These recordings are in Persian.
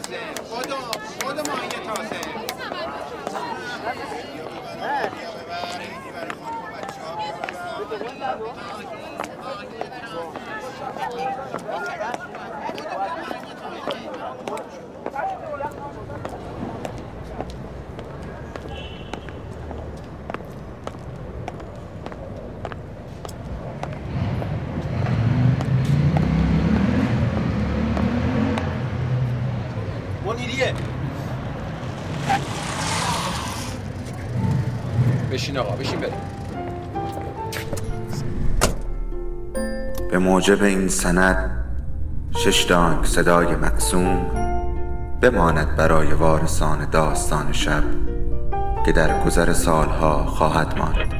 تازه. خود خود ماهی تازه. منیریه بشین آقا بشین بریم. به موجب این سند شش دانگ صدای مقسوم بماند برای وارثان داستان شب که در گذر سالها خواهد ماند.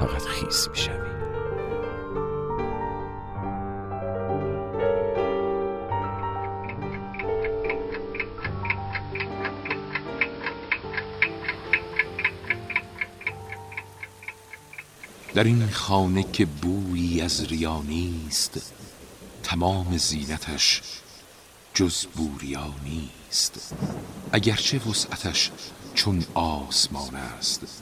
فقط خیس می شوی. در این خانه که بویی از ریا نیست تمام زینتش جز بوریا نیست اگرچه وسعتش چون آسمان است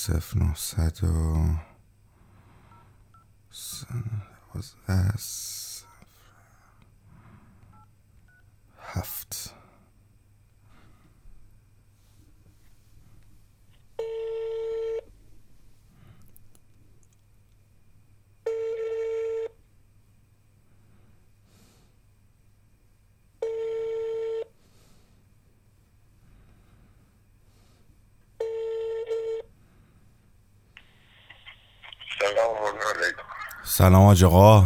اه، صفر نهصد و سن- دوازده صفر هفت سلام آج آقا.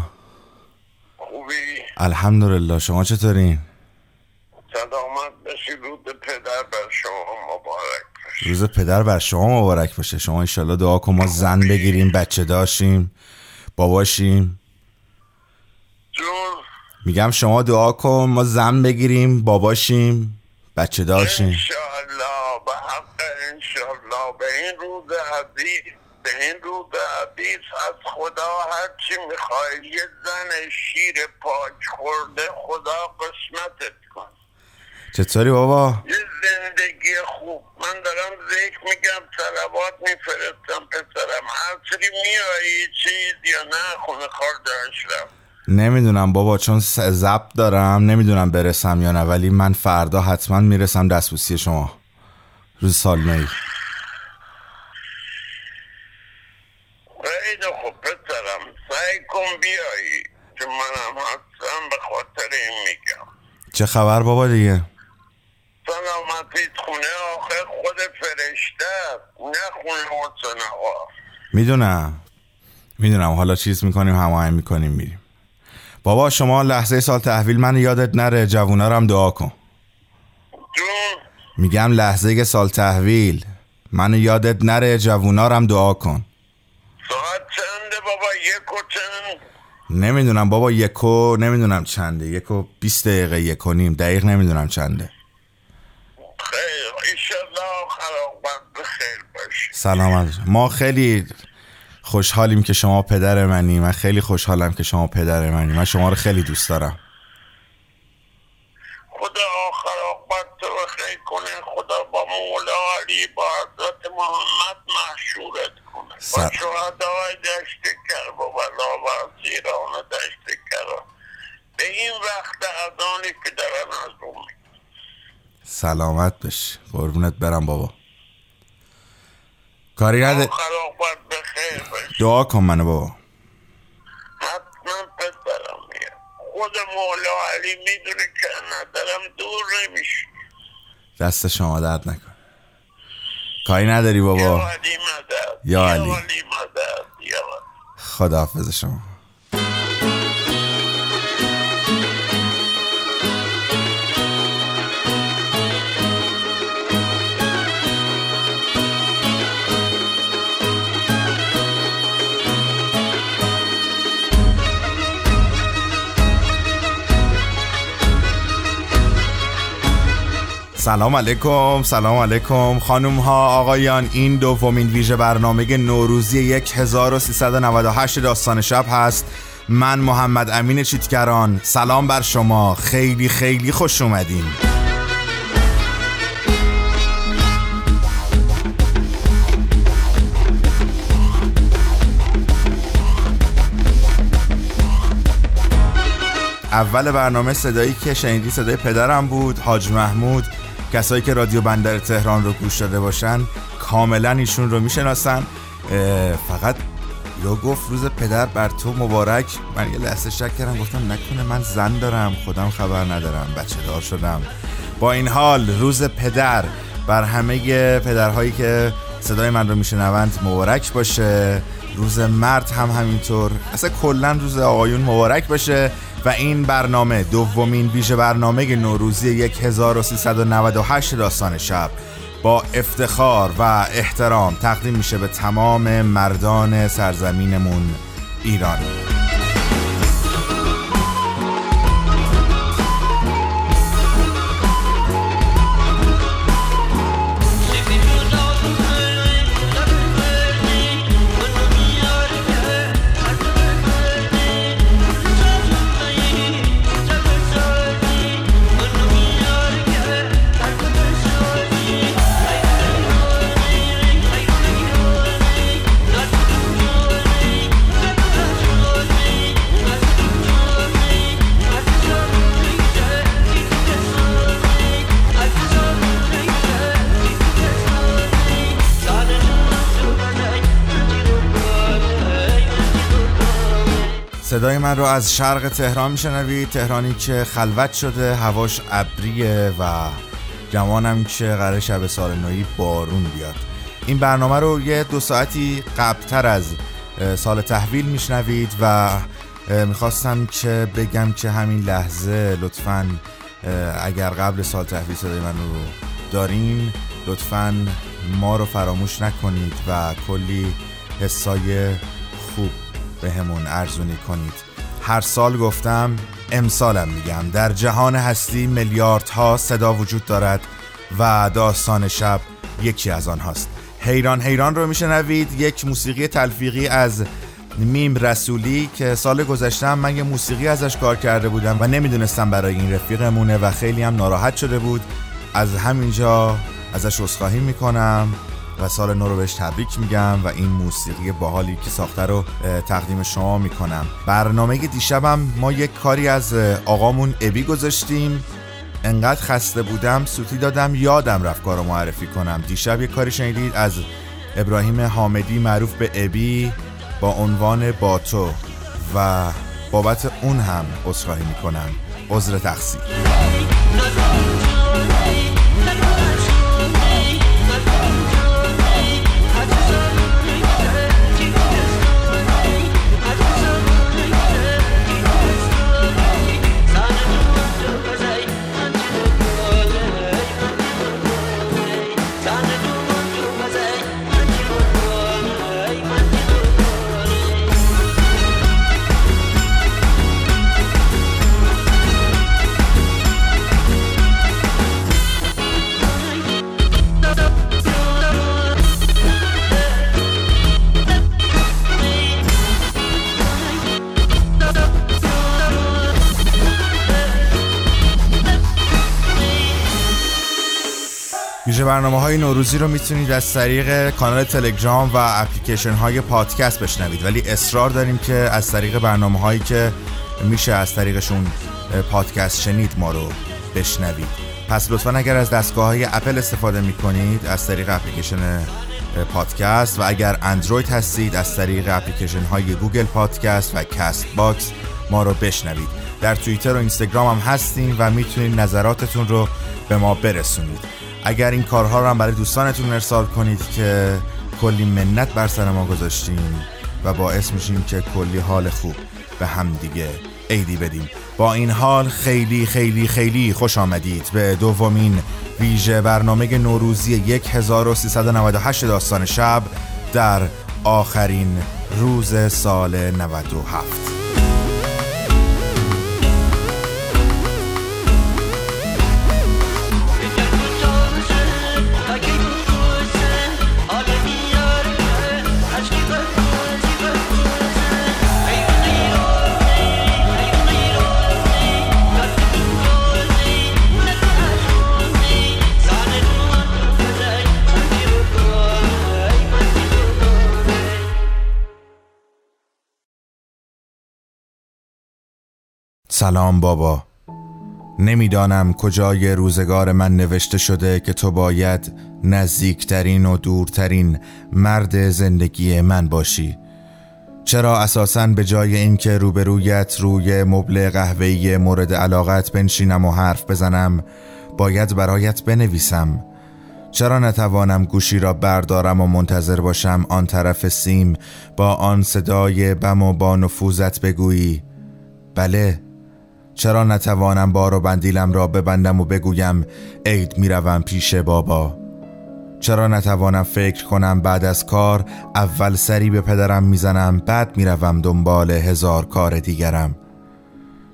خوبی؟ الحمدلله شما چطورین؟ سلامت باشی رود پدر بر شما مبارک باشه. روز پدر بر شما مبارک باشه. شما انشالله دعا کن ما زن بگیریم بچه داشتیم باباشیم. جون. میگم شما دعا کن ما زن بگیریم باباشیم بچه داشتیم انشالله به حق انشالله. به این روز عزیز به این روز عزیز از خدا هرچی می‌خوای یه زن شیر پاک خورده خدا قسمتت کن. چطوری بابا؟ یه زندگی خوب. من دارم ذکر میگم سلوات میفرستم پسرم. عصری میایی چیز یا نه؟ خونه خار داشتم نمی‌دونم بابا چون ضبط دارم نمی‌دونم برسم یا نه ولی من فردا حتما می‌رسم دستبوسی شما. روز سال نو خیلی خوب پسرم سعی کن بیایی که منم هستم به خاطر این میگم. چه خبر بابا دیگه؟ سلامتیت خونه آخه خود فرشته نه خونه حسن آقا می‌دونم. می‌دونم. حالا چیز می‌کنیم هماهنگ می‌کنیم میریم. بابا شما لحظه سال تحویل من یادت نره. جوونا رو هم دعا کن. جون. میگم لحظه سال تحویل. منو یادت نره. جوونا رو هم دعا کن. ساعت چنده بابا؟ یک و چند. نمی‌دونم بابا یکو نمی‌دونم چنده. یکو بیست دقیقه یک و نیم دقیق نمی‌دونم چنده. خیر ایشالله آخر وقت خیر باشی سلامت ما خیلی خوشحالیم که شما پدر منی. من خیلی خوشحالم که شما پدر منی. من شما رو خیلی دوست دارم. خدا آخر وقت تو خیر کنه. علی با محمد محشورت کنه سر- با شهدای دشت کربلا و اسیران دشت کرا به این وقت اذانی که دارن از. سلامت بش. قربونت برم بابا. کاری نده. دعا کن منو بابا. حتما پسرم میاد. خود مولا علی می‌دونه که ندارم دور نمیشه دست شما درد نکن کاری نداری بابا. یا علی. علی. خداحافظ شما سلام علیکم سلام علیکم. خانم ها آقایان این دومین ویژه برنامه نوروزی 1398 داستان شب هست. من محمد امین چیتگران. سلام بر شما. خیلی خیلی خوش اومدین. اول برنامه صدایی که شنیدی صدای پدرم بود حاج محمود. کسایی که رادیو بندر تهران رو گوش داده باشن کاملا ایشون رو می‌شناسن. فقط یا گفت روز پدر بر تو مبارک. من یه لحظه شک کردم گفتم نکنه من زن دارم خودم خبر ندارم بچه دار شدم. با این حال روز پدر بر همه پدرهایی که صدای من رو میشنوند مبارک باشه. روز مرد هم همینطور. اصلا کلا روز آقایون مبارک باشه. و این برنامه دومین ویژه برنامه نوروزی 1398 داستان شب. با افتخار و احترام تقدیم میشه به تمام مردان سرزمینمون ایران. صدای من رو از شرق تهران میشنوید. تهرانی که خلوت شده هواش ابریه و جوانم که قرار شب سال نوی بارون بیاد. این برنامه رو یه دو ساعتی قبلتر از سال تحویل میشنوید و می‌خواستم که بگم که همین لحظه لطفا اگر قبل سال تحویل صدای من رو دارین لطفا ما رو فراموش نکنید و کلی حسای خوب به همون ارزونی کنید. هر سال گفتم امسالم میگم. در جهان هستی میلیاردها صدا وجود دارد و داستان شب یکی از آنهاست. حیران حیران رو میشنوید. یک موسیقی تلفیقی از میم رسولی که سال گذشته من یه موسیقی ازش کار کرده بودم و نمی‌دونستم برای این رفیقمونه و خیلی هم ناراحت شده بود. از همینجا ازش عذرخواهی می‌کنم. و سال نو رو بهش تبریک میگم و این موسیقی باحالی که ساخته رو تقدیم شما می‌کنم. برنامه دیشبم ما یک کاری از آقامون ابی گذاشتیم. انقدر خسته بودم سوتی دادم یادم رفت کارو معرفی کنم. دیشب یک کاری شنیدید از ابراهیم حامدی معروف به ابی با عنوان با تو. و بابت اون هم عذرخواهی می‌کنم. عذر تقصیر. برنامه های نوروزی رو می‌تونید از طریق کانال تلگرام و اپلیکیشن های پادکست بشنوید. ولی اصرار داریم که از طریق برنامه هایی که میشه از طریقشون پادکست شنید ما رو بشنوید. پس لطفا اگر از دستگاه های اپل استفاده می‌کنید از طریق اپلیکیشن پادکست و اگر اندروید هستید از طریق اپلیکیشن های گوگل پادکست و کست باکس ما رو بشنوید. در توییتر و اینستاگرام هم هستیم و می‌تونید نظراتتون رو به ما برسونید. اگر این کارها رو هم برای دوستانتون ارسال کنید که کلی منت بر سر ما گذاشتیم و باعث میشیم که کلی حال خوب به هم دیگه عیدی بدیم. با این حال خیلی خیلی خیلی خوش آمدید به دومین ویژه برنامه نوروزی 1398 داستان شب در آخرین روز سال 97 سلام بابا. نمی‌دانم کجای روزگار من نوشته شده که تو باید نزدیکترین و دورترین مرد زندگی من باشی. چرا اساسا به جای اینکه روبرویت روی مبل قهوه‌ای مورد علاقت بنشینم و حرف بزنم باید برایت بنویسم. چرا نتوانم گوشی را بردارم و منتظر باشم آن طرف سیم با آن صدای بم و با نفوذت بگویی؟ بله چرا نتوانم بار و بندیلم را ببندم و بگویم عید می‌روم پیش بابا؟ چرا نتوانم فکر کنم بعد از کار اول سری به پدرم می‌زنم بعد می‌روم دنبال هزار کار دیگرم؟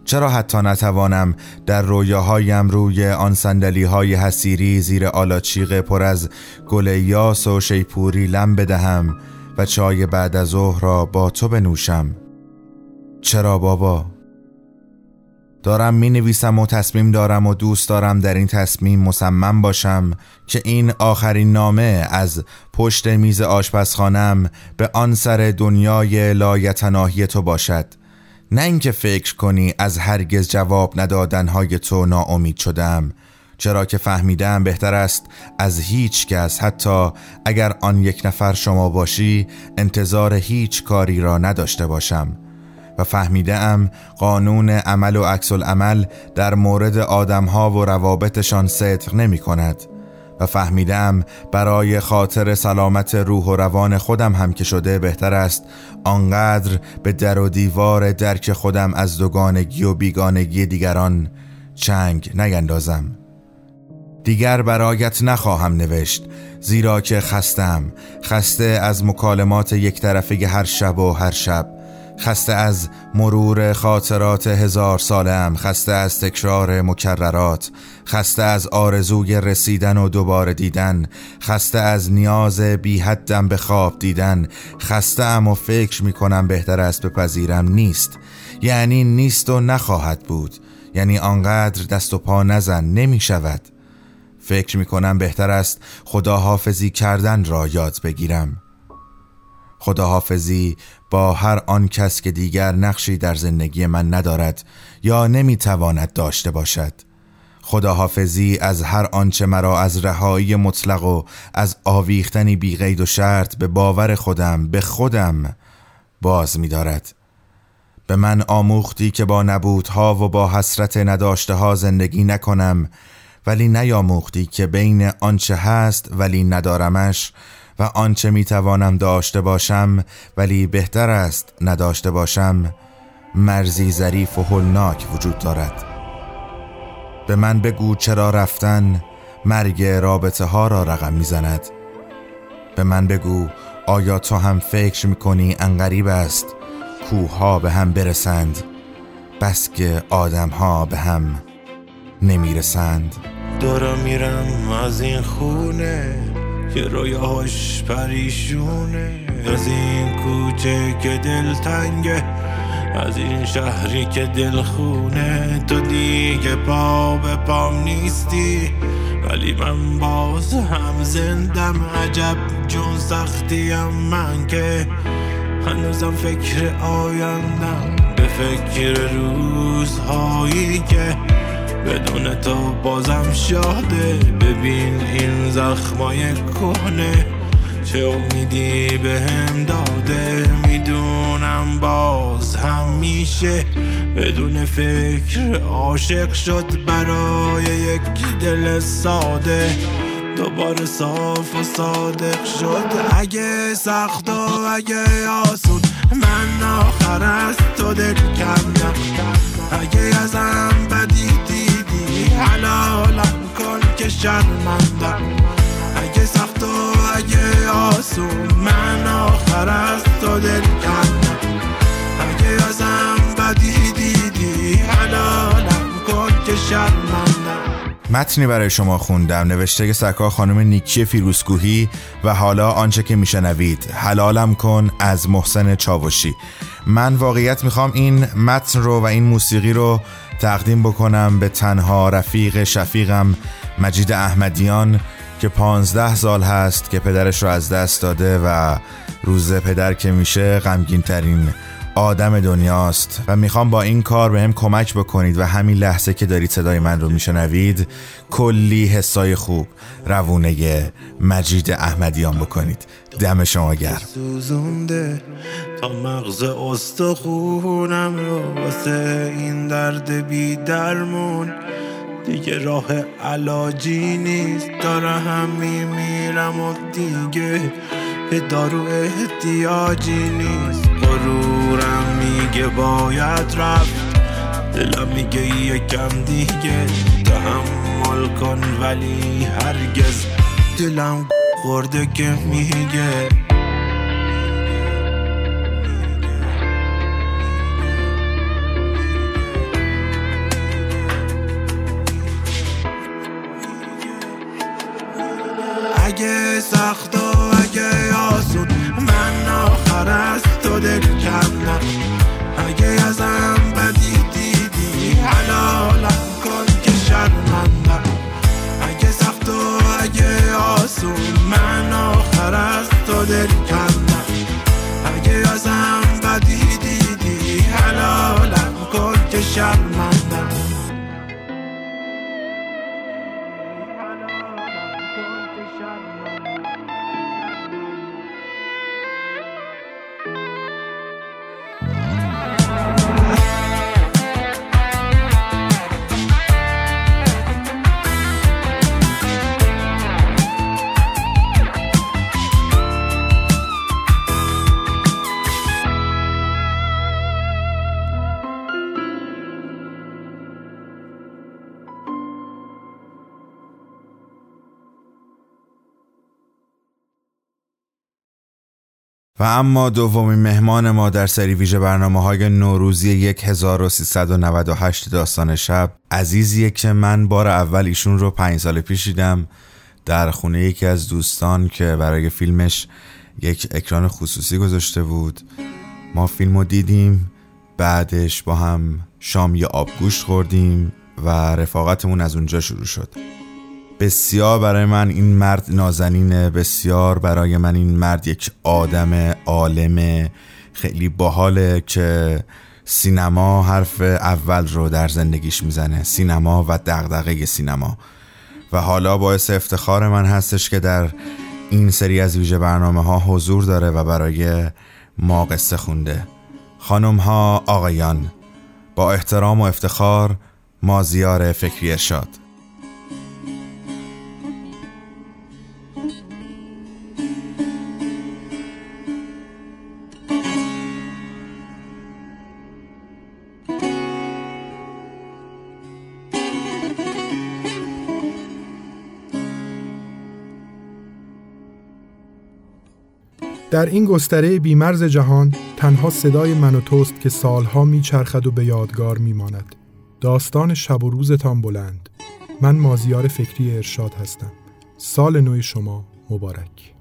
چرا حتی نتوانم در رویاهایم روی آن سندلی های حسیری زیر آلاچیق پر از گل یاس و شیپوری لم بدهم و چای بعد از ظهر را با تو بنوشم؟ چرا بابا؟ دارم می نویسم و تصمیم دارم و دوست دارم در این تصمیم مصمم باشم که این آخرین نامه از پشت میز آشپزخانم به آن سر دنیای لایتناهی تو باشد. نه اینکه فکر کنی از هرگز جواب ندادنهای تو ناامید شدم. چرا که فهمیدم بهتر است از هیچ کس حتی اگر آن یک نفر شما باشی انتظار هیچ کاری را نداشته باشم. فهمیده قانون عمل و عکس عمل در مورد آدمها و روابطشان صدق نمی کند و فهمیدم برای خاطر سلامت روح و روان خودم هم که شده بهتر است آنقدر به در و دیوار درک خودم از دوگانگی و بیگانگی دیگران چنگ نگندازم دیگر برایت نخواهم نوشت زیرا که خستم خسته از مکالمات یک طرفه هر شب و هر شب خسته از مرور خاطرات هزار سالم خسته از تکرار مکررات خسته از آرزوی رسیدن و دوباره دیدن خسته از نیاز بی حدم به خواب دیدن خسته ام و فکر می کنم بهتر است بپذیرم نیست. یعنی نیست و نخواهد بود. یعنی آنقدر دست و پا نزن نمی شود. فکر می کنم بهتر است خداحافظی کردن را یاد بگیرم. خداحافظی با هر آن کس که دیگر نقشی در زندگی من ندارد یا نمی‌تواند داشته باشد. خداحافظی از هر آنچه مرا از رهایی مطلق و از آویختنی بیقید و شرط به باور خودم به خودم باز می‌دارد. به من آموختی که با نبودها و با حسرت نداشته ها زندگی نکنم ولی نیاموختی که بین آنچه هست ولی ندارمش و آنچه می توانم داشته باشم ولی بهتر است نداشته باشم مرزی ظریف و هلناک وجود دارد. به من بگو چرا رفتن مرگ رابطه ها را رقم می‌زند. به من بگو آیا تو هم فکر می‌کنی انقریب است کوه ها به هم برسند بس که آدم ها به هم نمی‌رسند. دارم میرم از این خونه. که رویاش پریشونه. از این کوچه که دل تنگه از این شهری که دل خونه تو دیگه پا به پام نیستی ولی من باز هم زندم عجب. جون سختیم من که هنوزم فکر آیندم. به فکر روزهایی که بدون تو بازم شاده ببین این زخمای کهنه. چه امیدی به هم داده؟ می‌دونم باز همیشه بدون فکر عاشق شد برای یک دل ساده. دوباره صاف و صادق شد. اگه سخت و اگه آسون من آخر از تو دل کندم. اگه ازم حلالم کن که شرمندم اگه سخت و اگه آسون من آخر از تو دل کندم اگه ازم بدی دیدی حلالم کن که شرمندم متنی برای شما خوندم نوشته سکا خانم نیکی فیروزگوهی و حالا آنچه که میشنوید حلالم کن از محسن چاوشی. من واقعیت می‌خوام این متن رو و این موسیقی رو تقدیم بکنم به تنها رفیق شفیقم مجید احمدیان که پانزده سال هست که پدرش رو از دست داده و روز پدر که میشه غمگین ترین آدم دنیاست و می‌خوام با این کار به هم کمک بکنید و همین لحظه که دارید صدای من رو میشنوید کلی حسای خوب روونه مجید احمدیان بکنید. دم شما گرم. سوزونده تا مغز استخونم رو واسه این درد بی درمون. دیگه راه علاجی نیست دارم میمیرم و دیگه به دارو احتیاجی نیست. غرورم میگه باید رفت. دلم میگه یکم دیگه. تحمل کن ولی هرگز. دلم خورده که میگه. اگه سخت آخر از تو دل کندم اگه ازم بدی دیدی حلالم کن که شرمندم اگه سخت و اگه آسون من آخر از تو دل کندم اگه ازم بدی دیدی حلالم کن که شرمندم و اما دومین مهمان ما در سری ویژه برنامه های نوروزی 1398 داستان شب عزیزیه که من بار اول ایشون رو پنج سال پیش دیدم در خونه یکی از دوستان که برای فیلمش یک اکران خصوصی گذاشته بود. ما فیلم رو دیدیم بعدش با هم شام یا آبگوشت خوردیم و رفاقتمون از اونجا شروع شد. بسیار برای من این مرد نازنینه بسیار برای من این مرد یک آدم عالم خیلی باحاله که سینما حرف اول رو در زندگیش می‌زنه سینما و دغدغه سینما. و حالا باعث افتخار من هستش که در این سری از ویژه برنامه ها حضور داره و برای ما قصه خونده. خانم ها آقایان با احترام و افتخار مازیار فکری ارشاد. در این گستره بیمرز جهان تنها صدای من و توست که سالها میچرخد و به یادگار میماند. داستان شب و روزتان بلند. من مازیار فکری ارشاد هستم. سال نو شما مبارک.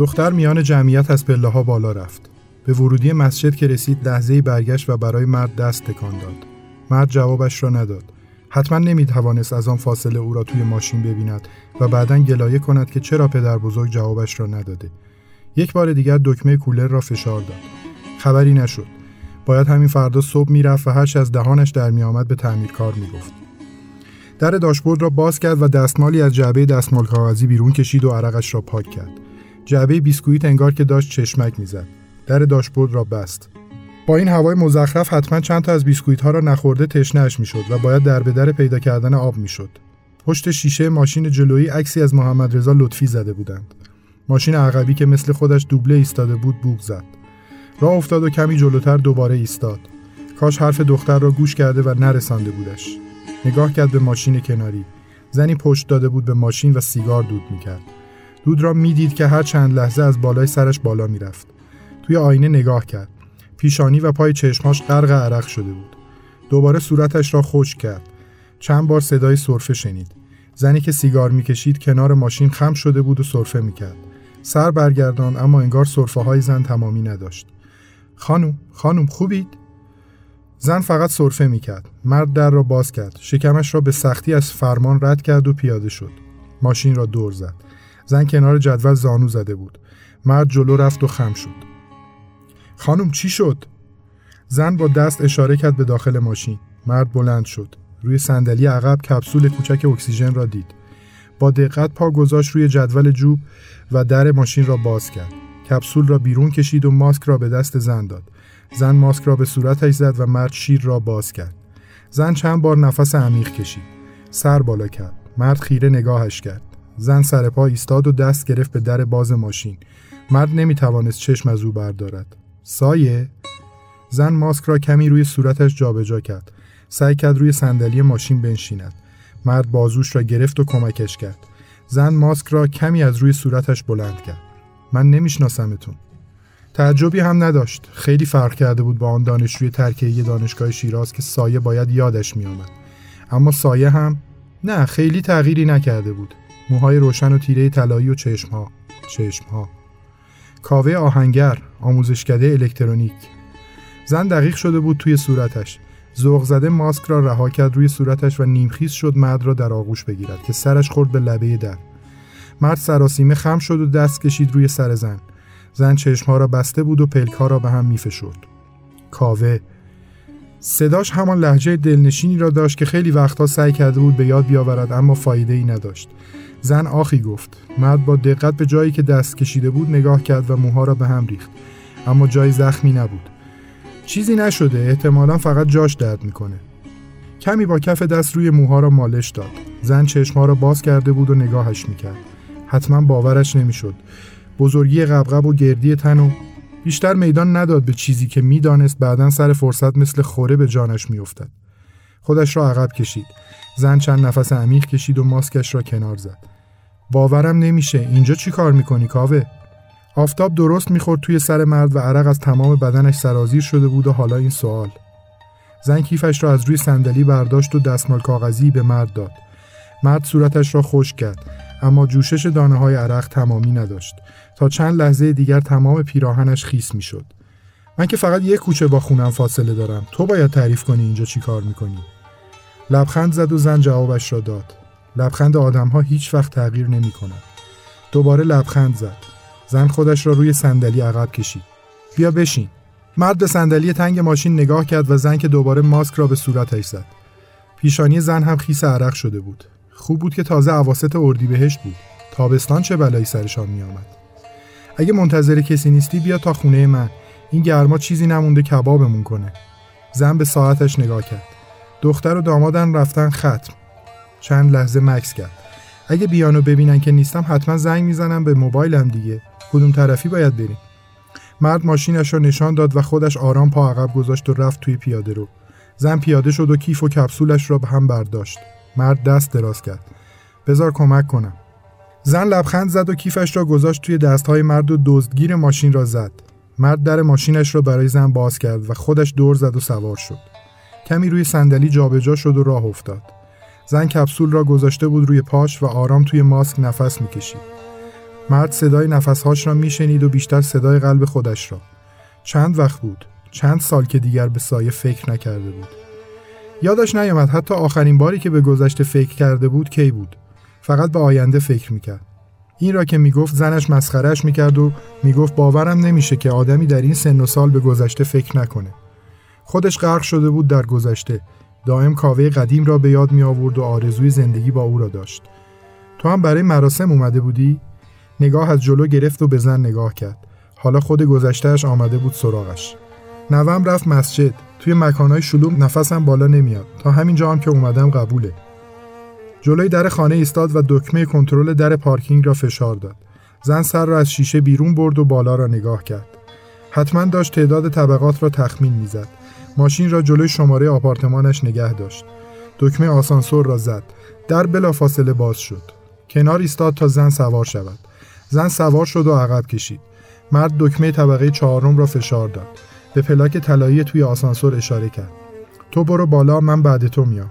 دختر میان جمعیت از پله ها بالا رفت. به ورودی مسجد که رسید لحظه برگشت و برای مرد دست تکان داد. مرد جوابش را نداد. حتما نمی‌توانست از آن فاصله او را توی ماشین ببیند و بعدا گلایه کند که چرا پدر بزرگ جوابش را نداده. یک بار دیگر دکمه کولر را فشار داد. خبری نشد. باید همین فردا صبح می‌رفت و هرچه از دهانش در میآمد به تعمیرکار می‌گفت. در داشبورد را باز کرد و دستمالی از جعبه دستمال کاغذی بیرون کشید و عرقش را پاک کرد. جعبه بیسکویت انگار که داشت چشمک می‌زد. در داشبورد را بست. با این هوای مزخرف حتما چند تا از بیسکویت ها را نخورده تشنهش می‌شد و باید در به در پیدا کردن آب می‌شد. پشت شیشه ماشین جلویی عکسی از محمد رضا لطفی زده بودند. ماشین عقبی که مثل خودش دوبله ایستاده بود بوق زد. راه افتاد و کمی جلوتر دوباره ایستاد. کاش حرف دختر را گوش کرده و نرسانده بودش. نگاه کرد به ماشین کناری. زنی پشت داده بود به ماشین و سیگار دود می‌کرد. دود را می‌دید که هر چند لحظه از بالای سرش بالا می‌رفت. توی آینه نگاه کرد. پیشانی و پای چشماش غرق عرق شده بود. دوباره صورتش را خشک کرد. چند بار صدای سرفه شنید. زنی که سیگار می‌کشید کنار ماشین خم شده بود و سرفه می‌کرد. سر برگردان اما انگار سرفه های زن تمامی نداشت. خانم، خانم خوبید؟ زن فقط سرفه می‌کرد. مرد در را باز کرد. شکمش را به سختی از فرمان رد کرد و پیاده شد. ماشین را دور زد. زن کنار جدول زانو زده بود. مرد جلو رفت و خم شد. خانم چی شد؟ زن با دست اشاره کرد به داخل ماشین. مرد بلند شد. روی صندلی عقب کپسول کوچک اکسیژن را دید. با دقت پا گذاشت روی جدول جوب و در ماشین را باز کرد. کپسول را بیرون کشید و ماسک را به دست زن داد. زن ماسک را به صورتش زد و مرد شیر را باز کرد. زن چند بار نفس عمیق کشید. سر بالا کرد. مرد خیره نگاهش کرد. زن سر پا ایستاد و دست گرفت به در باز ماشین. مرد نمی توانست چشم از او بردارد. سایه زن ماسک را کمی روی صورتش جابجا کرد. سعی کرد روی صندلی ماشین بنشیند. مرد بازوش را گرفت و کمکش کرد. زن ماسک را کمی از روی صورتش بلند کرد. من نمیشناسمتون. تعجبی هم نداشت. خیلی فرق کرده بود با آن دانشجوی ترکیه دانشگاه شیراز که سایه باید یادش میآمد. اما سایه هم نه خیلی تغییری نکرده بود. موهای روشن و تیره طلایی و چشمها. چشمها. کاوه آهنگر، آموزشکده الکترونیک. زن دقیق شده بود توی صورتش. ذوق زده ماسک را رها کرد روی صورتش و نیمخیز شد مرد را در آغوش بگیرد که سرش خورد به لبه در. مرد سراسیمه خم شد و دست کشید روی سر زن. زن چشمها را بسته بود و پلک را به هم میفشرد. کاوه صداش همان لحجه دلنشینی را داشت که خیلی وقتها سعی کرده بود به یاد بیاورد اما فایده ای نداشت. زن آخی گفت. مرد با دقت به جایی که دست کشیده بود نگاه کرد و موها را به هم ریخت. اما جای زخمی نبود. چیزی نشده احتمالا فقط جاش درد می‌کنه. کمی با کف دست روی موها را مالش داد. زن چشمها را باز کرده بود و نگاهش می‌کرد. حتما باورش نمی‌شد. بزرگی قبقب و گردی تن و بیشتر میدان نداد به چیزی که می‌دانست بعدا سر فرصت مثل خوره به جانش میافتد. خودش را عقب کشید. زن چند نفس عمیق کشید و ماسکش را کنار زد. باورم نمیشه اینجا چی کار می‌کنی کاوه؟ آفتاب درست می‌خورد توی سر مرد و عرق از تمام بدنش سرازیر شده بود و حالا این سوال. زن کیفش را از روی صندلی برداشت و دستمال کاغذی به مرد داد. مرد صورتش را خشک کرد اما جوشش دانه های عرق تمامی نداشت تا چند لحظه دیگر تمام پیراهنش خیس می‌شد. من که فقط یک کوچه با خونم فاصله دارم تو باید تعریف کنی اینجا چی کار می‌کنی لبخند زد و زن جوابش را داد. لبخند آدم ها هیچ وقت تغییر نمی کند. دوباره لبخند زد. زن خودش را روی صندلی عقب کشید. بیا بشین. مرد به صندلی تنگ ماشین نگاه کرد و زن که دوباره ماسک را به صورتش زد. پیشانی زن هم خیس عرق شده بود. خوب بود که تازه اواسط اردیبهشت بود. تابستان چه بلایی سرشان می آمد. اگه منتظر کسی نیستی بیا تا خونه من. این گرما چیزی نمونده کبابمون کنه. زن به ساعتش نگاه کرد. دختر و دامادن رفتن ختم. چند لحظه مکس کرد. اگه بیانو ببینن که نیستم حتما زنگ می‌زنم به موبایلم دیگه. کدوم طرفی باید بریم. مرد ماشینش را نشان داد و خودش آرام پا عقب گذاشت و رفت توی پیاده رو. زن پیاده شد و کیف و کپسولش را به هم برداشت. مرد دست دراز کرد. بزار کمک کنم. زن لبخند زد و کیفش را گذاشت توی دستهای مرد و دزدگیر ماشین را زد. مرد در ماشینش را برای زن باز کرد و خودش دور زد و سوار شد. کمی روی صندلی جابجا شد و راه افتاد. زن کپسول را گذاشته بود روی پاش و آرام توی ماسک نفس می‌کشید. مرد صدای نفسهاش را میشنید و بیشتر صدای قلب خودش را. چند وقت بود. چند سال که دیگر به سایه فکر نکرده بود. یادش نیامد حتی آخرین باری که به گذشته فکر کرده بود کی بود. فقط به آینده فکر می‌کرد. این را که می‌گفت زنش مسخرش می‌کرد و می‌گفت باورم نمیشه که آدمی در این سن و سال به گذشته فکر نکنه. خودش غرق شده بود در گذشته. دائم کاوه قدیم را به یاد می آورد و آرزوی زندگی با او را داشت. تو هم برای مراسم اومده بودی؟ نگاه از جلو گرفت و به زن نگاه کرد. حالا خود گذشتهش آمده بود سراغش. نوام رفت مسجد. توی مکانهای شلوغ نفسم بالا نمیاد. تا همینجا هم که اومدم قبوله. جلوی در خانه ایستاد و دکمه کنترل در پارکینگ را فشار داد. زن سر را از شیشه بیرون برد و بالا را نگاه کرد. حتما داشت تعداد طبقات را تخمین می‌زد. ماشین را جلوی شماره آپارتمانش نگه داشت. دکمه آسانسور را زد. در بلافاصله باز شد. کنار ایستاد تا زن سوار شود. زن سوار شد و عقب کشید. مرد دکمه طبقه چهارم را فشار داد. به پلاک طلایی توی آسانسور اشاره کرد. تو برو بالا من بعد تو میام.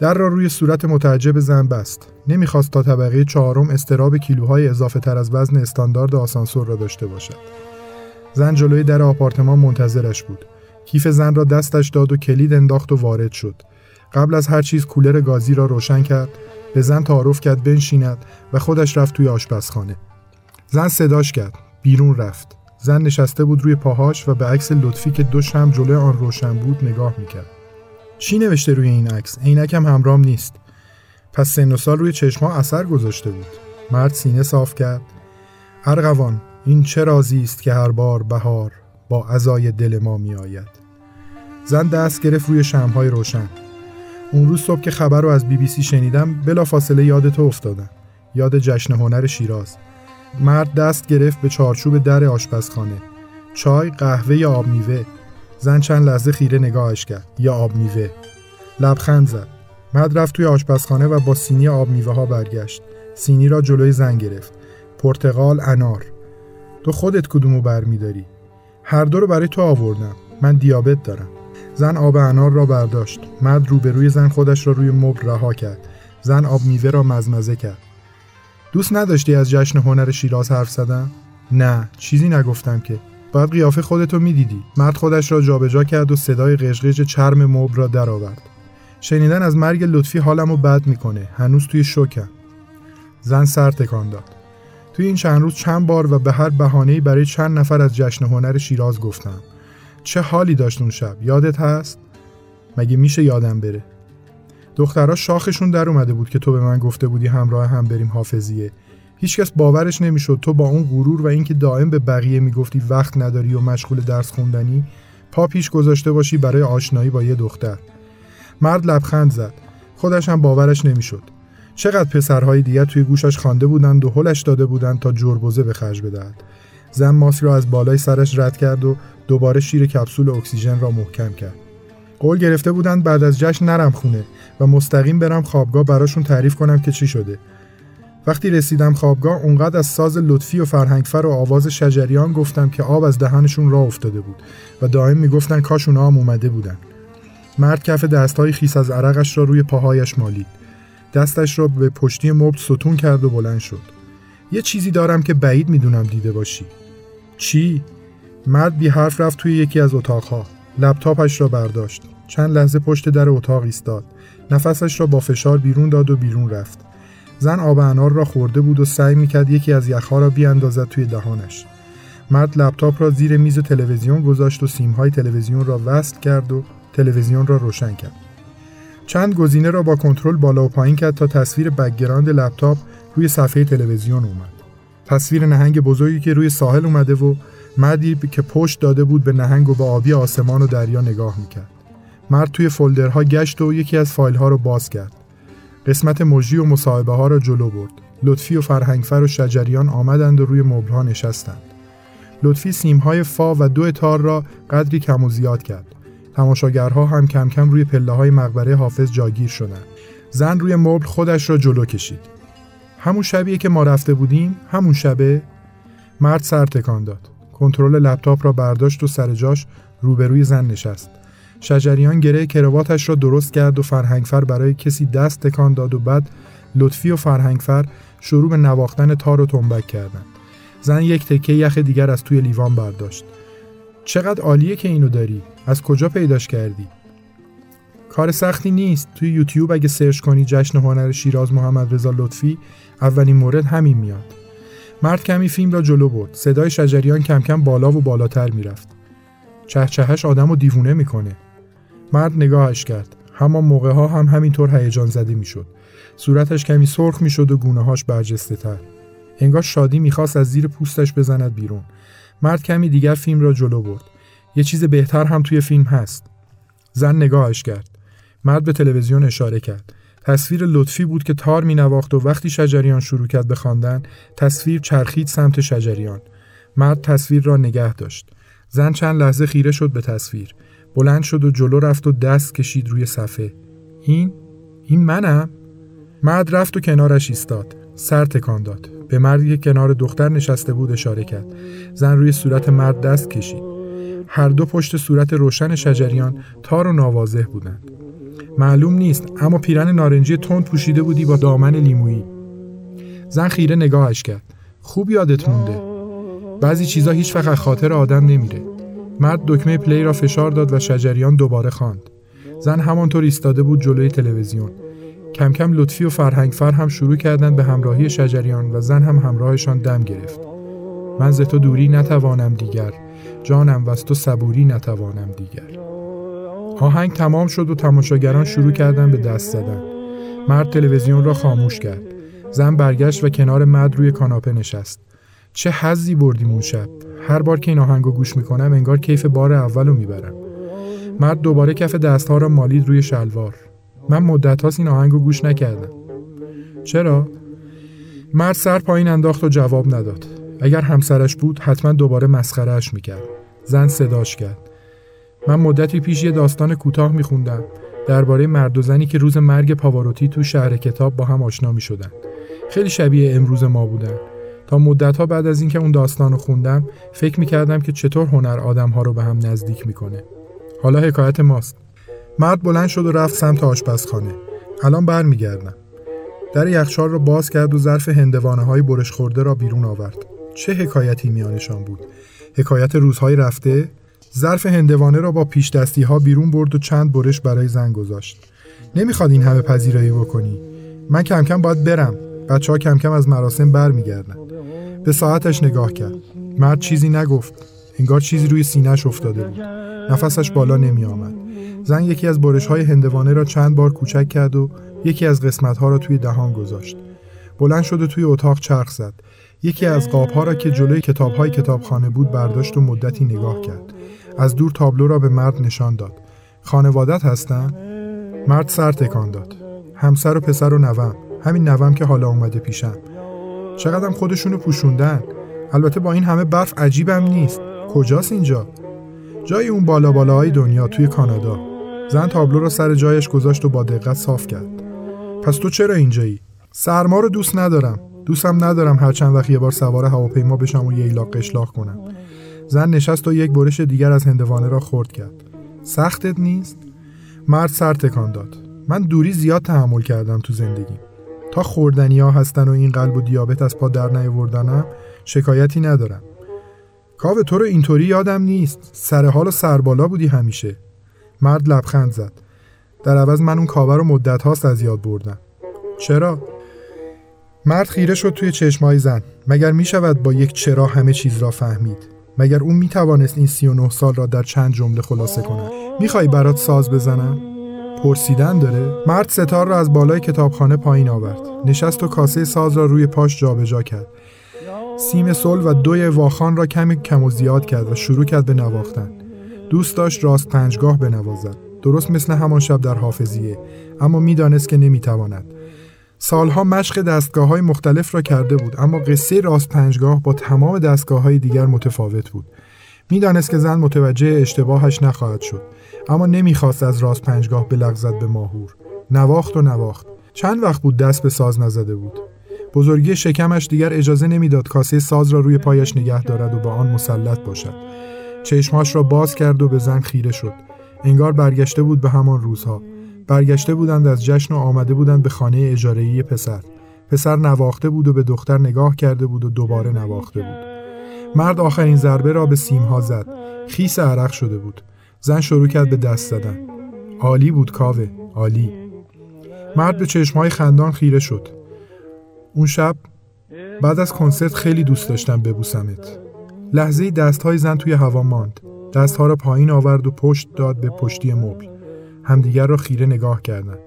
در را روی صورت متعجب زن بست. نمی‌خواست تا طبقه چهارم استراب کیلوهای اضافه تر از وزن استاندارد آسانسور را داشته باشد. زن جلوی در آپارتمان منتظرش بود. کیف زن را دستش داد و کلید انداخت و وارد شد. قبل از هر چیز کولر گازی را روشن کرد به زن تعارف کرد بنشیند و خودش رفت توی آشپزخانه. زن صداش کرد بیرون رفت. زن نشسته بود روی پاهاش و به عکس لطفی که دو شم جلوی آن روشن بود نگاه می‌کرد. چی نوشته روی این عکس؟ عینکم همرام نیست. پس سن و سال روی چشما اثر گذاشته بود. مرد سینه صاف کرد. ارغوان این چه رازی است که هر بار بهار؟ با عزای دل ما می آید. زن دست گرفت روی شمهای روشن. اون روز صبح که خبر رو از بی بی سی شنیدم بلا فاصله یاد تو افتادم. یاد جشن هنر شیراز. مرد دست گرفت به چارچوب در آشپزخانه. چای قهوه یا آب میوه. زن چند لحظه خیره نگاهش کرد. یا آب میوه. لبخند زد. مرد رفت توی آشپزخانه و با سینی آب میوه ها برگشت. سینی را جلوی زن گرفت. پرتقال انار. تو خودت کدومو برمیداری؟ هر دو رو برای تو آوردم. من دیابت دارم. زن آب انار را برداشت. مرد روبروی زن خودش را روی مبل رها کرد. زن آب میوه را مزمزه کرد. دوست نداشتی از جشن هنر شیراز حرف زدم؟ نه چیزی نگفتم که. باید قیافه خودتو می‌دیدی. مرد خودش را جابجا کرد و صدای قشقش چرم مبل را درآورد. شنیدن از مرگ لطفی حالمو بد می‌کنه. هنوز توی شوکم. زن سر تکان داد. توی این چند روز چند بار و به هر بهانه‌ای برای چند نفر از جشن هنر شیراز گفتم. چه حالی داشت اون شب؟ یادت هست؟ مگه میشه یادم بره؟ دخترها شاخشون در اومده بود که تو به من گفته بودی همراه هم بریم حافظیه. هیچکس باورش نمی‌شد تو با اون غرور و اینکه دائم به بقیه می‌گفتی وقت نداری و مشغول درس خوندنی پا پیش گذاشته باشی برای آشنایی با یه دختر. مرد لبخند زد. خودش هم باورش نمی‌شد. چقدر پسرهای دیگر توی گوشش خوانده بودند و هلش داده بودند تا جربوزه به خرج بدهد. زن ماسی را از بالای سرش رد کرد و دوباره شیر کپسول اکسیژن را محکم کرد. قول گرفته بودند بعد از جشن نرم خونه و مستقیم برم خوابگاه براشون تعریف کنم که چی شده. وقتی رسیدم خوابگاه اونقدر از ساز لطفی و فرهنگفر و آواز شجریان گفتم که آب از دهنشون راه افتاده بود و دائم می‌گفتن کاش اونا هم اومده بودن. مرد کف دستهای خیس از عرقش را روی پاهایش مالید. دستش را به پشتی مبل ستون کرد و بلند شد. یه چیزی دارم که بعید می‌دونم دیده باشی. چی؟ مرد بی حرف رفت توی یکی از اتاقها. لپتاپش را برداشت. چند لحظه پشت در اتاق ایستاد. نفسش را با فشار بیرون داد و بیرون رفت. زن آب انار را خورده بود و سعی می‌کرد یکی از یخها را بیاندازد توی دهانش. مرد لپتاپ را زیر میز تلویزیون گذاشت و سیمهای تلویزیون را وصل کرد و تلویزیون را روشن کرد. چند گزینه را با کنترل بالا و پایین کرد تا تصویر background لپتاپ روی صفحه تلویزیون اومد. تصویر نهنگ بزرگی که روی ساحل اومده و مردی که پشت داده بود به نهنگ و به آبی آسمان و دریا نگاه می‌کرد. مرد توی folder ها گشت و یکی از فایل ها رو باز کرد. قسمت مجری و مصاحبه ها را جلو برد. لطفی و فرهنگفر و شجریان آمدند و روی مبل ها نشستند. لطفی سیم های فا و دو تار را قدری کم و زیاد کرد. تماشاگرها هم کم کم روی پله های مقبره حافظ جاگیر شدند زن روی مبل خودش را جلو کشید همون شبیه که ما رفته بودیم همون شبه مرد سر تکان داد کنترل لپتاپ را برداشت و سر جاش روبروی زن نشست شجریان گره کرواتش را درست کرد و فرهنگفر برای کسی دست تکان داد و بعد لطفی و فرهنگفر شروع به نواختن تار و تنبک کردند. زن یک تکه یخ دیگر از توی لیوان برداشت. چقدر عالیه که اینو داری؟ از کجا پیداش کردی؟ کار سختی نیست. توی یوتیوب اگه سرچ کنی جشن هنر شیراز محمد رضا لطفی اولین مورد همین میاد. مرد کمی فیلم را جلو برد. صدای شجریان کم کم بالا و بالاتر می‌رفت. چهچهش آدم رو دیوونه می‌کنه. مرد نگاهش کرد. همان موقع ها هم همینطور هیجان زده می‌شد. صورتش کمی سرخ می‌شد و گونه هاش برجسته تر. انگار شادی می‌خواست از زیر پوستش بزند بیرون. مرد کمی دیگر فیلم را جلو برد. یه چیز بهتر هم توی فیلم هست. زن نگاهش کرد. مرد به تلویزیون اشاره کرد. تصویر لطفی بود که تار می نواخت و وقتی شجریان شروع کرد به خواندن تصویر چرخید سمت شجریان. مرد تصویر را نگه داشت. زن چند لحظه خیره شد به تصویر. بلند شد و جلو رفت و دست کشید روی صفحه. این؟ این منم؟ مرد رفت و کنارش ایستاد. سر تکان داد. به مردی که کنار دختر نشسته بود اشاره کرد. زن روی صورت مرد دست کشید. هر دو پشت صورت روشن شجریان تار و نوازه بودند. معلوم نیست اما پیرن نارنجی تند پوشیده بودی با دامن لیمویی. زن خیره نگاهش کرد. خوب یادت مونده. بعضی چیزا هیچ وقت خاطر آدم نمیره. مرد دکمه پلی را فشار داد و شجریان دوباره خواند. زن همانطور ایستاده بود جلوی تلویزیون. کم کم لطفی و فرهنگفر هم شروع کردند به همراهی شجریان و زن هم همراهشان دم گرفت. من ز تو دوری نتوانم دیگر جانم و از تو صبوری نتوانم دیگر. آهنگ تمام شد و تماشاگران شروع کردن به دست زدن. مرد تلویزیون را خاموش کرد. زن برگشت و کنار مرد روی کاناپه نشست. چه حزی بردیم اون شب. هر بار که این آهنگو گوش می‌کنم انگار کیف بار اولو می‌برم. مرد دوباره کف دستها را مالید روی شلوار. من مدت هاست این آهنگو گوش نکردم. چرا؟ مرد سر پایین انداخت و جواب نداد. اگر همسرش بود حتما دوباره مسخرهش می‌کرد. زن صداش کرد. من مدتی پیش یه داستان کوتاه میخوندم. درباره مرد و زنی که روز مرگ پاواروتی تو شهر کتاب با هم آشنا می‌شدن. خیلی شبیه امروز ما بودن. تا مدت ها بعد از اینکه اون داستان رو خوندم فکر می‌کردم که چطور هنر آدم ها رو به هم نزدیک می‌کنه. حالا حکایت ماست. مرد بلند شد و رفت سمت آشپزخانه. الان برمیگردم. در یخچال را باز کرد و ظرف هندوانه های برش خورده را بیرون آورد. چه حکایتی میانشان بود؟ حکایت روزهای رفته؟ ظرف هندوانه را با پیش دستی ها بیرون برد و چند برش برای زن گذاشت. نمی‌خواد این همه پذیرایی بکنی. من کم کم باید برم. بچه ها کم کم از مراسم برمیگردن. به ساعتش نگاه کرد. مرد چیزی نگفت. انگار چیزی روی سینهش افتاده بود. نفسش بالا نمی آمد زن یکی از برش های هندوانه را چند بار کوچک کرد و یکی از قسمت ها را توی دهان گذاشت. بلند شد و توی اتاق چرخ زد. یکی از قاب ها را که جلوی کتاب های کتابخانه بود برداشت و مدتی نگاه کرد. از دور تابلو را به مرد نشان داد. خانوادت هستن؟ مرد سر تکان داد. همسر و پسر و نوم. همین نوم که حالا اومده پیشم. چقدرم خودشونو پوشوندن؟ البته با این همه برف عجیبم نیست. کجاست اینجا؟ جای اون بالا بالاهای دنیا توی کانادا. زن تابلو را سر جایش گذاشت و با دقت صاف کرد. پس تو چرا اینجایی؟ سرما رو دوست ندارم. دوستم ندارم هر چند وقت یه بار سوار هواپیما بشم و یه قشلاق کنم. زن نشست و یک برش دیگر از هندوانه را خورد کرد. سختت نیست؟ مرد سر تکان داد. من دوری زیاد تحمل کردم تو زندگی. تا خوردنی ها هستن و این قلب و دیابت از پا در نیاوردنم شکایتی ندارم. کاو تو رو اینطوری یادم نیست. سر حال و سربالا بودی همیشه. مرد لبخند زد. در عوض من اون کاوه رو مدت هاست از یاد بردم. چرا؟ مرد خیره شد توی چشمای زن. مگر می شود با یک چرا همه چیز را فهمید؟ مگر اون می توانست این 39 سال را در چند جمله خلاصه کند؟ می‌خوای برات ساز بزنم؟ پرسیدن داره؟ مرد ستار را از بالای کتابخانه پایین آورد. نشست و کاسه ساز را روی پاش جابجا کرد. سیم سل و دوی واخان را کمی کم و زیاد کرد و شروع کرد به نواختن. دوست داشت راست پنجگاه بنوازد. درست مثل همان شب در حافظیه. اما می‌دانست که نمی‌تواند. سالها مشق دستگاه های مختلف را کرده بود اما قصه راست پنجگاه با تمام دستگاه های دیگر متفاوت بود. می‌دانست که زن متوجه اشتباهش نخواهد شد اما نمی‌خواست از راست پنجگاه بلغزد به ماهور. نواخت و نواخت. چند وقت بود دست به ساز نزده بود. بزرگی شکمش دیگر اجازه نمی‌داد کاسه ساز را روی پایش نگه دارد و با آن مسلط باشد. چشمهاش را باز کرد و به زن خیره شد. انگار برگشته بود به همان روزها. برگشته بودند از جشن و آمده بودند به خانه اجاره‌ای پسر. پسر نواخته بود و به دختر نگاه کرده بود و دوباره نواخته بود. مرد آخرین ضربه را به سیمها زد. خیس عرق شده بود. زن شروع کرد به دست زدن. عالی بود کاوه. عالی. مرد به چشمهای خندان خیره شد. اون شب بعد از کنسرت خیلی دوست داشتم ببوسمت. لحظه دستهای زن توی هوا ماند. دستها را پایین آورد و پشت داد به پشتی مبل. همدیگر را خیره نگاه کردند.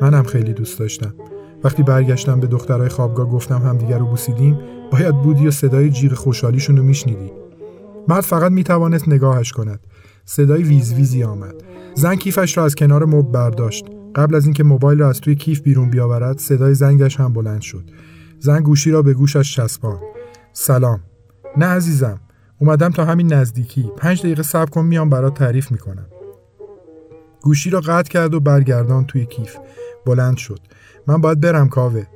منم خیلی دوست داشتم. وقتی برگشتم به دخترای خوابگاه گفتم همدیگر رو بوسیدیم باید بودی و صدای جیغ خوشحالیشون رو میشنیدی. مرد فقط می‌توانست نگاهش کند. صدای ویز ویزی آمد. زن کیفش را از کنار مبل برداشت. قبل از اینکه موبایل را از توی کیف بیرون بیاورد صدای زنگش هم بلند شد. زن گوشی را به گوشش چسبان سلام. نه عزیزم. اومدم تا همین نزدیکی. پنج دقیقه صبر کن میام برات تعریف می‌کنم. گوشی را قطع کرد و برگردان توی کیف. بلند شد. من باید برم کاوه.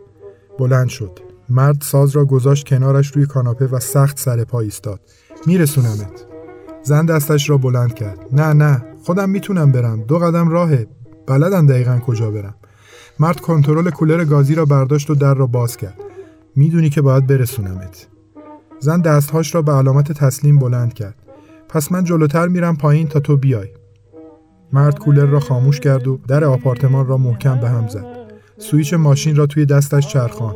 بلند شد. مرد ساز را گذاشت کنارش روی کاناپه و سخت سر پا ایستاد. میرسونمت. زن دستش را بلند کرد. نه نه. خودم می‌تونم برم. دو قدم راهه. بلدم دقیقا کجا برم. مرد کنترل کولر گازی را برداشت و در را باز کرد. می‌دونی که باید برسونمت. زن دستهاش را به علامت تسلیم بلند کرد. پس من جلوتر میرم پایین تا تو بیای. مرد کولر را خاموش کرد و در آپارتمان را محکم به هم زد. سویچ ماشین را توی دستش چرخان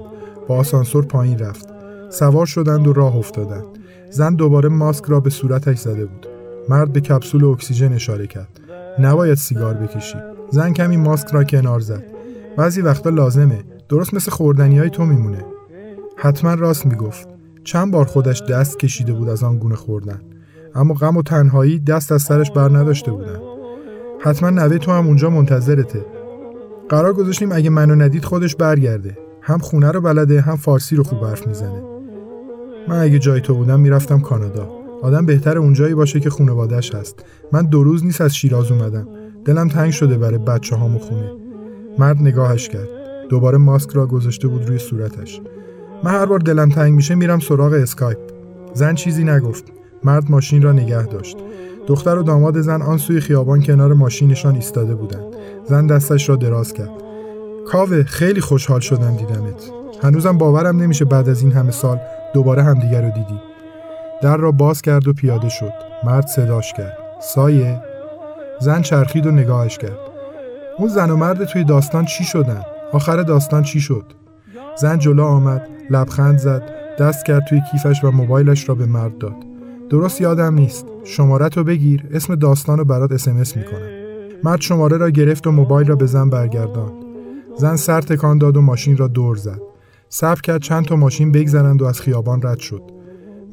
با آسانسور پایین رفت. سوار شدند و راه افتادند. زن دوباره ماسک را به صورتش زده بود. مرد به کپسول اکسیژن اشاره کرد. نباید سیگار بکشی. زن کمی ماسک را کنار زد. بعضی وقتا لازمه. درست مثل خوردنی های تو میمونه. حتما راست می‌گفت. چند بار خودش دست کشیده بود از آن گونه خوردن. اما غم و تنهایی دست از سرش بر نداشته بودن. حتما نوه تو هم اونجا منتظرته. قرار گذاشتیم اگه منو ندید خودش برگرده. هم خونه رو بلده هم فارسی رو خوب حرف می‌زنه. من اگه جای تو بودم می‌رفتم کانادا. آدم بهتر اونجایی باشه که خونوادش هست. من دو روز نیست از شیراز اومدم. دلم تنگ شده برای بچه هامو خونه. مرد نگاهش کرد. دوباره ماسک را گذاشته بود روی صورتش. من هر بار دلم تنگ میشه میرم سراغ اسکایپ. زن چیزی نگفت. مرد ماشین را نگه داشت. دختر و داماد زن آن سوی خیابان کنار ماشینشان ایستاده بودند. زن دستش را دراز کرد. کاوه خیلی خوشحال شدم دیدمت. هنوزم باورم نمیشه بعد از این همه سال دوباره همدیگر رو دیدی. در را باز کرد و پیاده شد. مرد صداش کرد. سایه؟ زن چرخید و نگاهش کرد. اون زن و مرد توی داستان چی شدن؟ آخر داستان چی شد؟ زن جلو آمد لبخند زد دست کرد توی کیفش و موبایلش را به مرد داد. درست یادم نیست. شماره رو بگیر اسم داستان رو برات اسمس می‌کنم. مرد شماره را گرفت و موبایل را به زن برگرداند. زن سر تکان داد و ماشین را دور زد. صبر کرد چند تا ماشین بگذرند و از خیابان رد شد.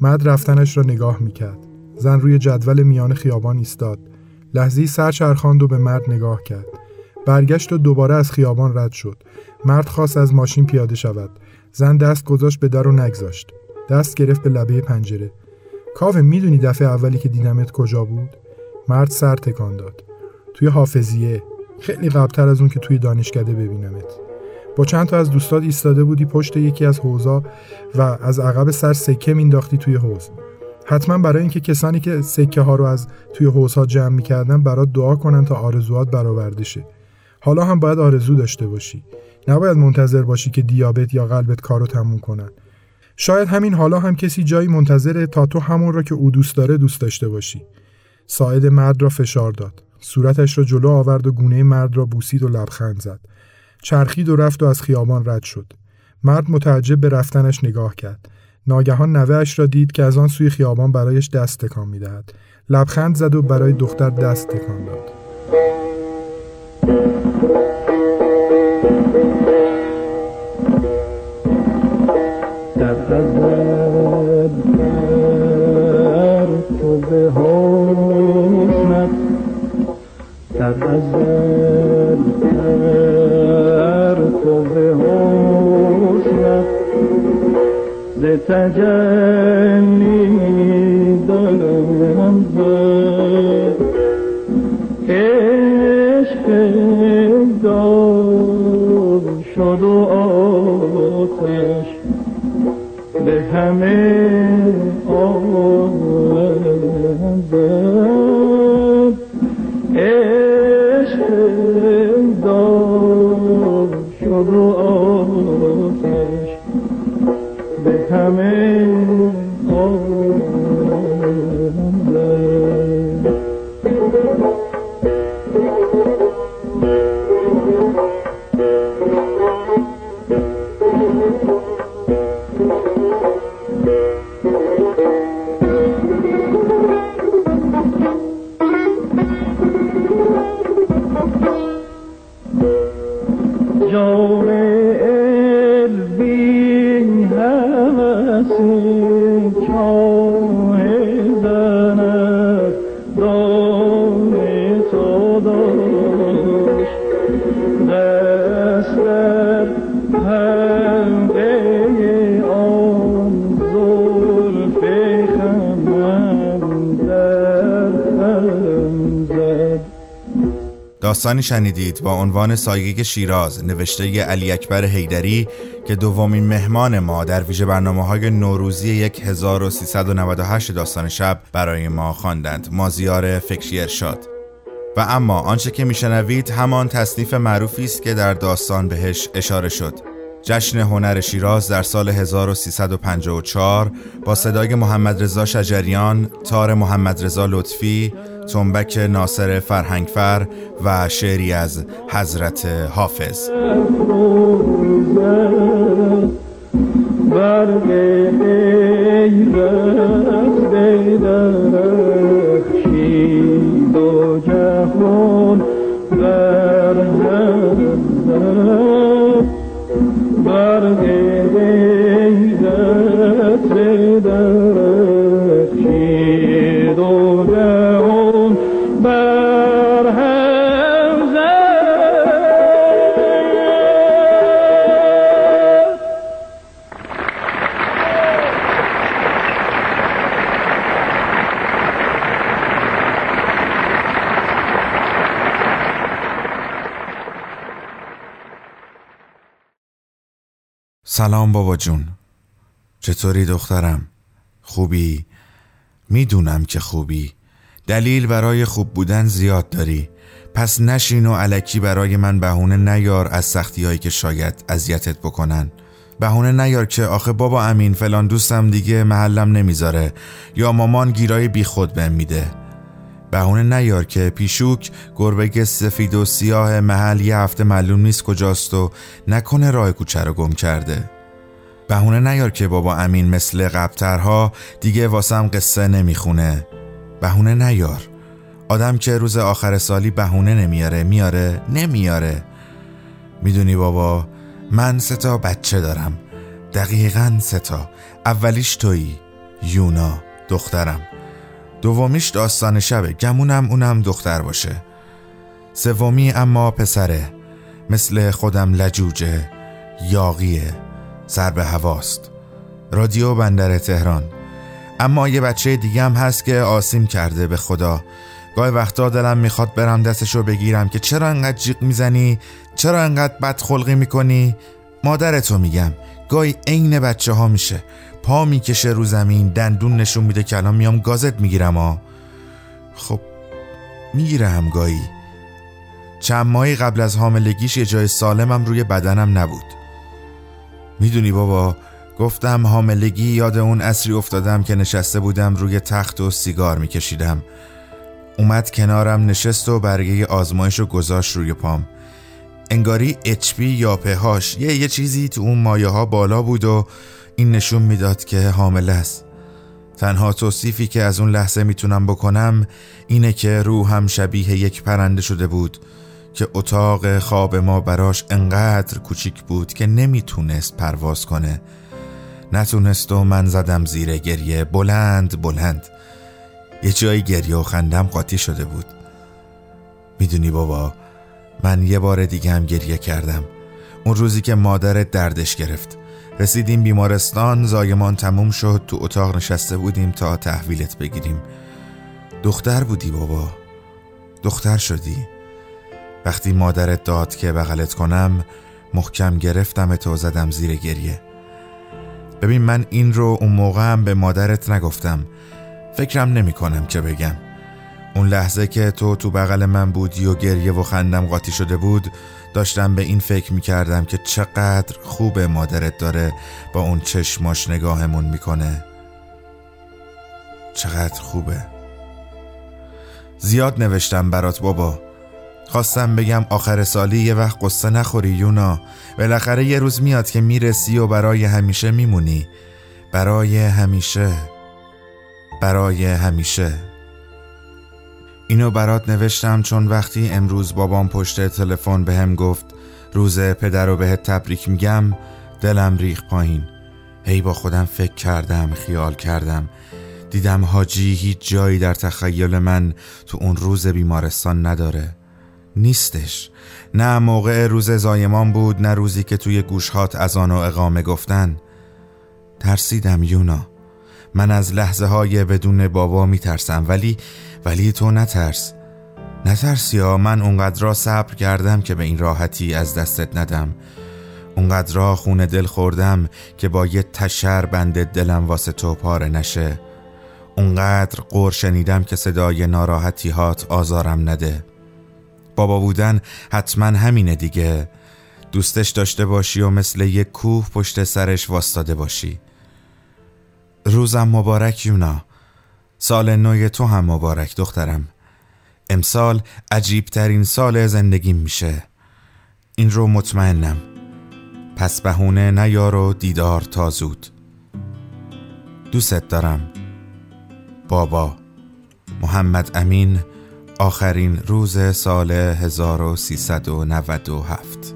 مرد رفتنش را نگاه می‌کرد. زن روی جدول میان خیابان ایستاد. لحظی سر چرخاند و به مرد نگاه کرد. برگشت و دوباره از خیابان رد شد. مرد خواست از ماشین پیاده شود. زن دست گذاشت به در و نگذاشت. دست گرفت به لبه پنجره. کاوه می‌دونی دفعه اولی که دیدمت کجا بود؟ مرد سر تکان داد. توی حافظیه. خیلی قبلتر از اون که توی دانشکده ببینمت. با چند تا از دوستات ایستاده بودی پشت یکی از حوزا و از عقب سر سکه مینداختی توی حوز حتما برای اینکه کسانی که سکه ها رو از توی حوزها جمع می‌کردن برات دعا کنن تا آرزوات برآورده شه. حالا هم باید آرزو داشته باشی. نباید منتظر باشی که دیابت یا قلبت کارو تموم کنن. شاید همین حالا هم کسی جایی منتظره تا تو همون را که او دوست داره دوست داشته باشی. ساعد مرد را فشار داد. صورتش را جلو آورد و گونه مرد را بوسید و لبخند زد. چرخید و رفت و از خیابان رد شد. مرد متعجب به رفتنش نگاه کرد. ناگهان نوهش را دید که از آن سوی خیابان برایش دست تکان می‌دهد. لبخند زد و برای دختر دست تکان داد. در تجلی دلم زد عشق دار شد و آتش به همه آلم زد. عشق آتش همه عالم داستانی شنیدید با عنوان سایگه شیراز نوشته علی اکبر حیدری که دومین مهمان ما در ویژه برنامه های نوروزی 1398 داستان شب برای ما خواندند. مازیار فکری ارشاد. و اما آنچه که میشنوید همان تصنیف معروفی است که در داستان بهش اشاره شد. جشن هنر شیراز در سال 1354 با صدای محمد رضا شجریان، تار محمد رضا لطفی، تنبک ناصر فرهنگفر و شعری از حضرت حافظ. برگ سلام بابا جون. چطوری دخترم؟ خوبی؟ می‌دونم که خوبی. دلیل برای خوب بودن زیاد داری. پس نشین و علکی برای من بهونه نیار از سختی هایی که شاید اذیتت بکنن. بهونه نیار که آخه بابا امین فلان دوستم دیگه محلم نمی‌ذاره. یا مامان گیرای بی خود بهم میده. بهونه نیار که پیشوک گربه سفید و سیاه محل یه هفته معلوم نیست کجاست و نکنه راه کوچه رو گم کرده. بهونه نیار که بابا امین مثل قبلترها دیگه واسم قصه نمی‌خونه. بهونه نیار. آدم که روز آخر سالی بهونه نمیاره میاره نمیاره. می‌دونی بابا من سه تا بچه دارم. دقیقا سه تا. اولیش تویی یونا دخترم. دومیش داستان شبه گمونم اونم دختر باشه. سومی اما پسره. مثل خودم لجوجه یاقیه سر به هواست. رادیو بندر تهران. اما یه بچه دیگه هم هست که آسیم کرده به خدا. گاهی وقتا دلم می‌خواد برم دستشو بگیرم که چرا انقدر جیغ می‌زنی؟ چرا انقدر بدخلقی می‌کنی؟ مادرتو میگم. گاهی عین بچه ها میشه. پا می‌کشه رو زمین دندون نشون میده که الان میام گازت می‌گیرم ها خب می‌گیره هم گاهی چند ماهی قبل از حاملگیش یه جای سالمم روی بدنم نبود. می‌دونی بابا گفتم حاملگی یاد اون اصری افتادم که نشسته بودم روی تخت و سیگار میکشیدم. اومد کنارم نشست و برگه آزمایش رو گذاشت روی پام. انگاری اچپی یا پهاش یه یه چیزی تو اون مایه ها بالا بود و این نشون می‌داد که حامله است. تنها توصیفی که از اون لحظه می‌تونم بکنم اینه که روحم شبیه یک پرنده شده بود که اتاق خواب ما براش انقدر کوچیک بود که نمی‌تونست پرواز کنه. نتونست و من زدم زیر گریه بلند بلند. یه جایی گریه و خندم قاطی شده بود. می‌دونی بابا من یه بار دیگه هم گریه کردم. اون روزی که مادرت دردش گرفت. رسیدیم بیمارستان زایمان تموم شد تو اتاق نشسته بودیم تا تحویلت بگیریم. دختر بودی بابا. دختر شدی. وقتی مادرت داد که بغلت کنم محکم گرفتم تو زدم زیر گریه. ببین من این رو اون موقع هم به مادرت نگفتم. فکرم نمی کنم که بگم. اون لحظه که تو تو بغل من بودی و گریه و خندم قاطی شده بود داشتم به این فکر می‌کردم که چقدر خوب مادرت داره با اون چشماش نگاهمون می‌کنه. چقدر خوبه. زیاد نوشتم برات بابا. خواستم بگم آخر سالی یه وقت قصه نخوری یونا بالاخره یه روز میاد که می‌رسی و برای همیشه میمونی. برای همیشه. برای همیشه. اینو برات نوشتم چون وقتی امروز بابام پشت تلفن به هم گفت روز پدر رو بهت تبریک میگم دلم ریخ پایین. هی با خودم فکر کردم خیال کردم. دیدم حاجی هیچ جایی در تخیل من تو اون روز بیمارستان نداره. نیستش. نه موقع روز زایمان بود نه روزی که توی گوشهات از آن و اقامه گفتن. ترسیدم یونا. من از لحظه های بدون بابا میترسم ولی ولی تو نترس. نترس یا من اونقدر را صبر کردم که به این راحتی از دستت ندم. اونقدر را خون دل خوردم که با یه تشر بند دلم واسه تو پاره نشه. اونقدر قور شنیدم که صدای ناراحتی هات آزارم نده. بابا بودن حتما همینه دیگه. دوستش داشته باشی و مثل یک کوه پشت سرش واستاده باشی. روزم مبارک یونا. سال نوی تو هم مبارک دخترم. امسال عجیب ترین سال زندگیم میشه. این رو مطمئنم. پس بهونه نیار و دیدار تا زود. دوست دارم. بابا. محمد امین آخرین روز سال 1397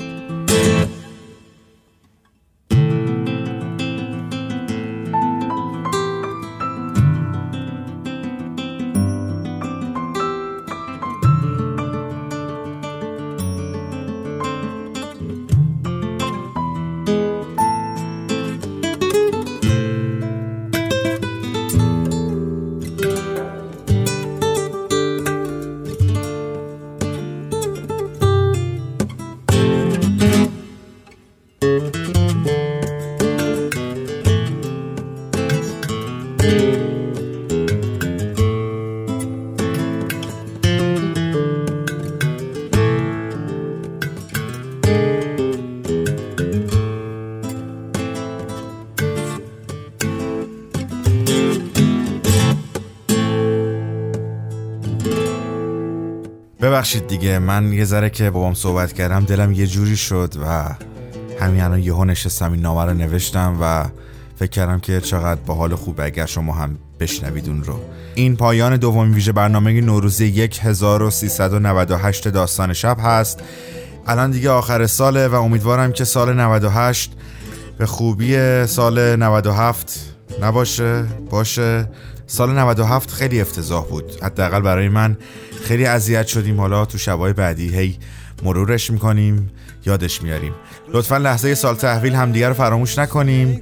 ببخشید دیگه. من یه ذره که بابام صحبت کردم دلم یه جوری شد و همین الان یهو نشستم این نامه رو نوشتم و فکر کردم که چقدر با حال خوبه اگر شما هم بشنوید اون رو. این پایان دومین ویژه برنامه نوروزی 1398 داستان شب هست. الان دیگه آخر ساله و امیدوارم که سال 98 به خوبی سال 97 نباشه باشه. سال 97 خیلی افتضاح بود. حداقل برای من خیلی اذیت شدیم. حالا تو شبای بعدی هی مرورش می‌کنیم یادش میاریم. لطفا لحظه سال تحویل همدیگه رو فراموش نکنیم.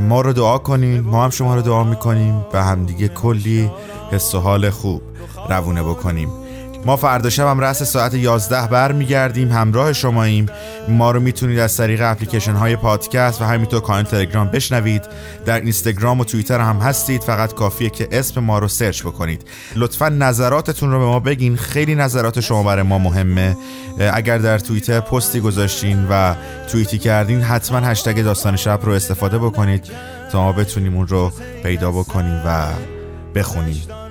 ما رو دعا کنیم. ما هم شما رو دعا می‌کنیم. و همدیگه کلی حس و حال خوب روونه بکنیم. ما فردا شب هم رأس ساعت 11 بر میگردیم همراه شماییم. ما رو می‌تونید از طریق اپلیکیشن های پادکست و همینطور کانال تلگرام بشنوید. در اینستاگرام و توییتر هم هستید فقط کافیه که اسم ما رو سرچ بکنید. لطفا نظراتتون رو به ما بگین خیلی نظرات شما برای ما مهمه. اگر در توییتر پستی گذاشتین و توییتی کردین حتما هشتگ داستان شب رو استفاده بکنید تا ما بتونیم اون رو پیدا بکنیم و بخونیم.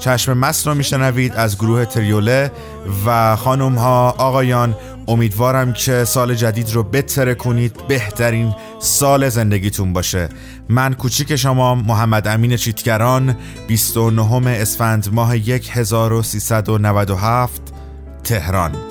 چشم مست رو میشنوید از گروه تریوله و خانم ها آقایان امیدوارم که سال جدید رو بتره کنید بهترین سال زندگیتون باشه. من کوچیک شما محمد امین چیتگران 29 اسفند ماه 1397 تهران.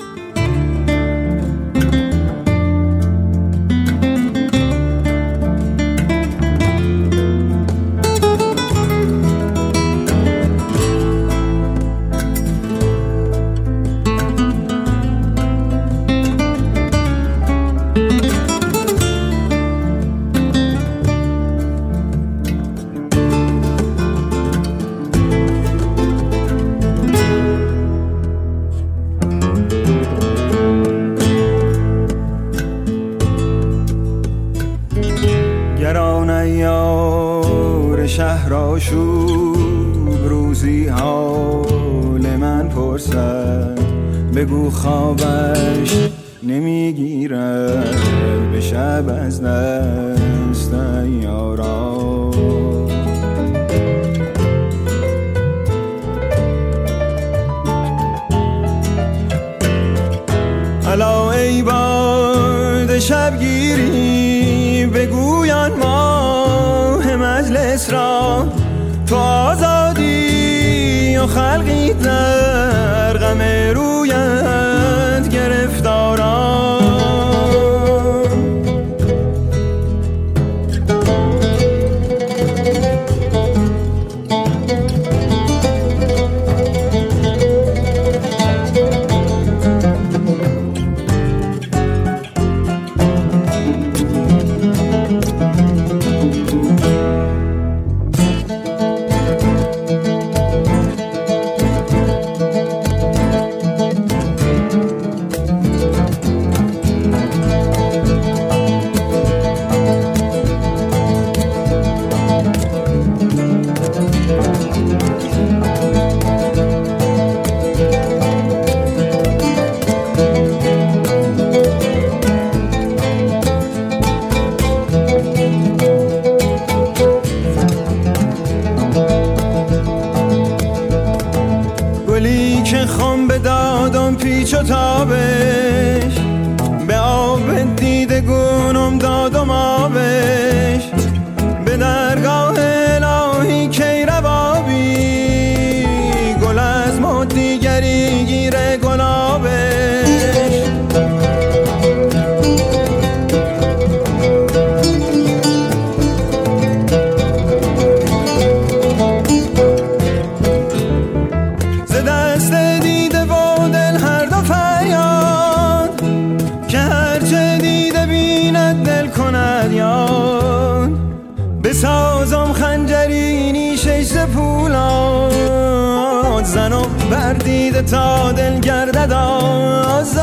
گردید تا دل گردد آزاد.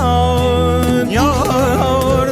یار